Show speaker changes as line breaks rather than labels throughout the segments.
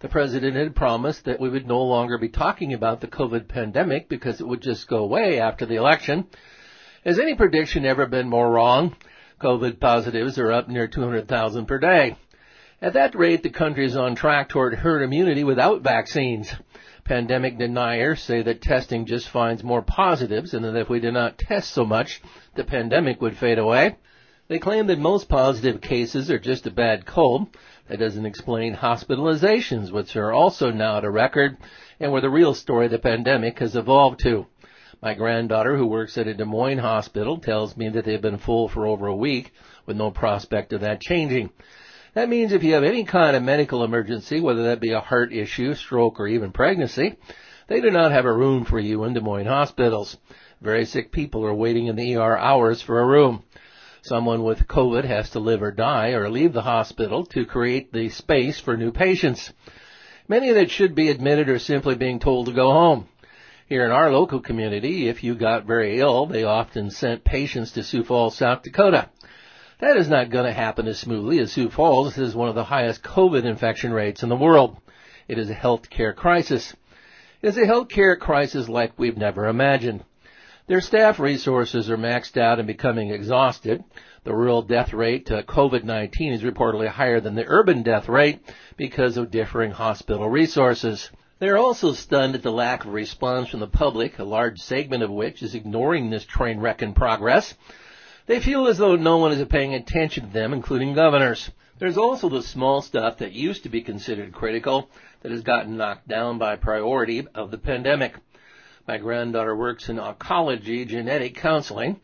the president had promised that we would no longer be talking about the COVID pandemic because it would just go away after the election. Has any prediction ever been more wrong? COVID positives are up near 200,000 per day. At that rate, the country is on track toward herd immunity without vaccines. Pandemic deniers say that testing just finds more positives and that if we did not test so much, the pandemic would fade away. They claim that most positive cases are just a bad cold. That doesn't explain hospitalizations, which are also now at a record and where the real story of the pandemic has evolved to. My granddaughter, who works at a Des Moines hospital, tells me that they've been full for over a week with no prospect of that changing. That means if you have any kind of medical emergency, whether that be a heart issue, stroke, or even pregnancy, they do not have a room for you in Des Moines hospitals. Very sick people are waiting in the ER hours for a room. Someone with COVID has to live or die or leave the hospital to create the space for new patients. Many that should be admitted are simply being told to go home. Here in our local community, if you got very ill, they often sent patients to Sioux Falls, South Dakota. That is not going to happen as smoothly as Sioux Falls has one of the highest COVID infection rates in the world. It is a healthcare crisis. It is a healthcare crisis like we've never imagined. Their staff resources are maxed out and becoming exhausted. The rural death rate to COVID-19 is reportedly higher than the urban death rate because of differing hospital resources. They are also stunned at the lack of response from the public, a large segment of which is ignoring this train wreck in progress. They feel as though no one is paying attention to them, including governors. There's also the small stuff that used to be considered critical that has gotten knocked down by priority of the pandemic. My granddaughter works in oncology genetic counseling.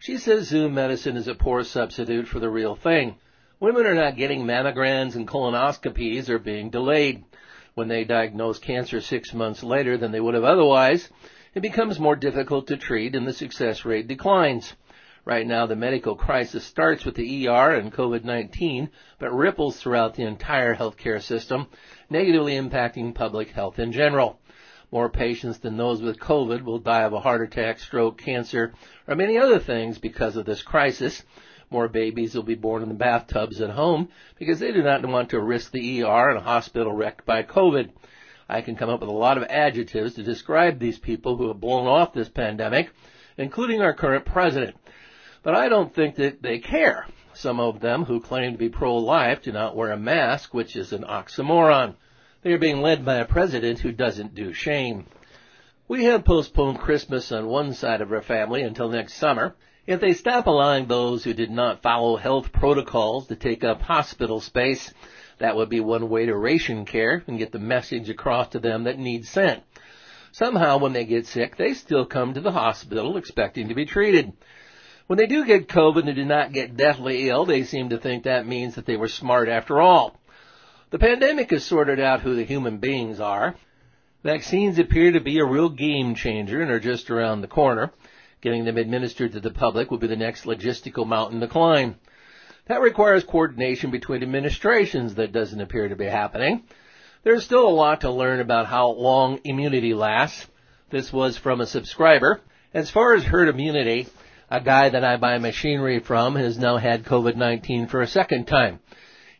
She says Zoom medicine is a poor substitute for the real thing. Women are not getting mammograms and colonoscopies are being delayed. When they diagnose cancer six months later than they would have otherwise, it becomes more difficult to treat and the success rate declines. Right now, the medical crisis starts with the ER and COVID-19, but ripples throughout the entire healthcare system, negatively impacting public health in general. More patients than those with COVID will die of a heart attack, stroke, cancer, or many other things because of this crisis. More babies will be born in the bathtubs at home because they do not want to risk the ER and a hospital wrecked by COVID. I can come up with a lot of adjectives to describe these people who have blown off this pandemic, including our current president. But I don't think that they care. Some of them who claim to be pro-life do not wear a mask, which is an oxymoron. They are being led by a president who doesn't do shame. We have postponed Christmas on one side of our family until next summer. If they stop allowing those who did not follow health protocols to take up hospital space, that would be one way to ration care and get the message across to them that needs sent. Somehow when they get sick, they still come to the hospital expecting to be treated. When they do get COVID and do not get deathly ill, they seem to think that means that they were smart after all. The pandemic has sorted out who the human beings are. Vaccines appear to be a real game changer and are just around the corner. Getting them administered to the public will be the next logistical mountain to climb. That requires coordination between administrations that doesn't appear to be happening. There's still a lot to learn about how long immunity lasts. This was from a subscriber. As far as herd immunity, a guy that I buy machinery from has now had COVID-19 for a second time.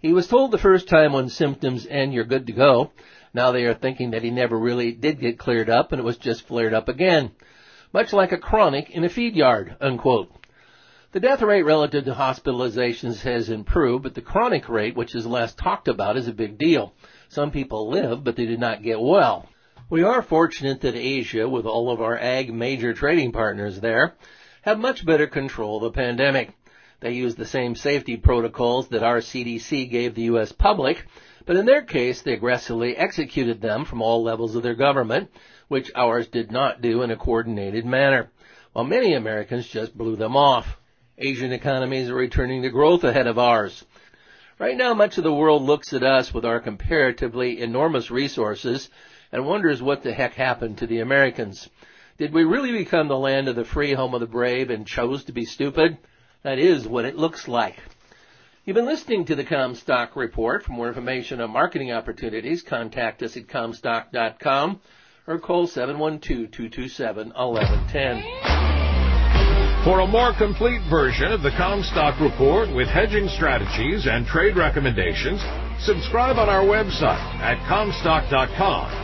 He was told the first time when symptoms end you're good to go. Now they are thinking that he never really did get cleared up and it was just flared up again. Much like a chronic in a feed yard, unquote. The death rate relative to hospitalizations has improved, but the chronic rate, which is less talked about, is a big deal. Some people live, but they do not get well. We are fortunate that Asia, with all of our ag major trading partners there, have much better control of the pandemic. They used the same safety protocols that our CDC gave the U.S. public, but in their case, they aggressively executed them from all levels of their government, which ours did not do in a coordinated manner, while many Americans just blew them off. Asian economies are returning to growth ahead of ours. Right now, much of the world looks at us with our comparatively enormous resources and wonders what the heck happened to the Americans. Did we really become the land of the free, home of the brave, and chose to be stupid? That is what it looks like. You've been listening to the Commstock Report. For more information on marketing opportunities, contact us at commstock.com or call 712-227-1110.
For a more complete version of the Commstock Report with hedging strategies and trade recommendations, subscribe on our website at Commstock.com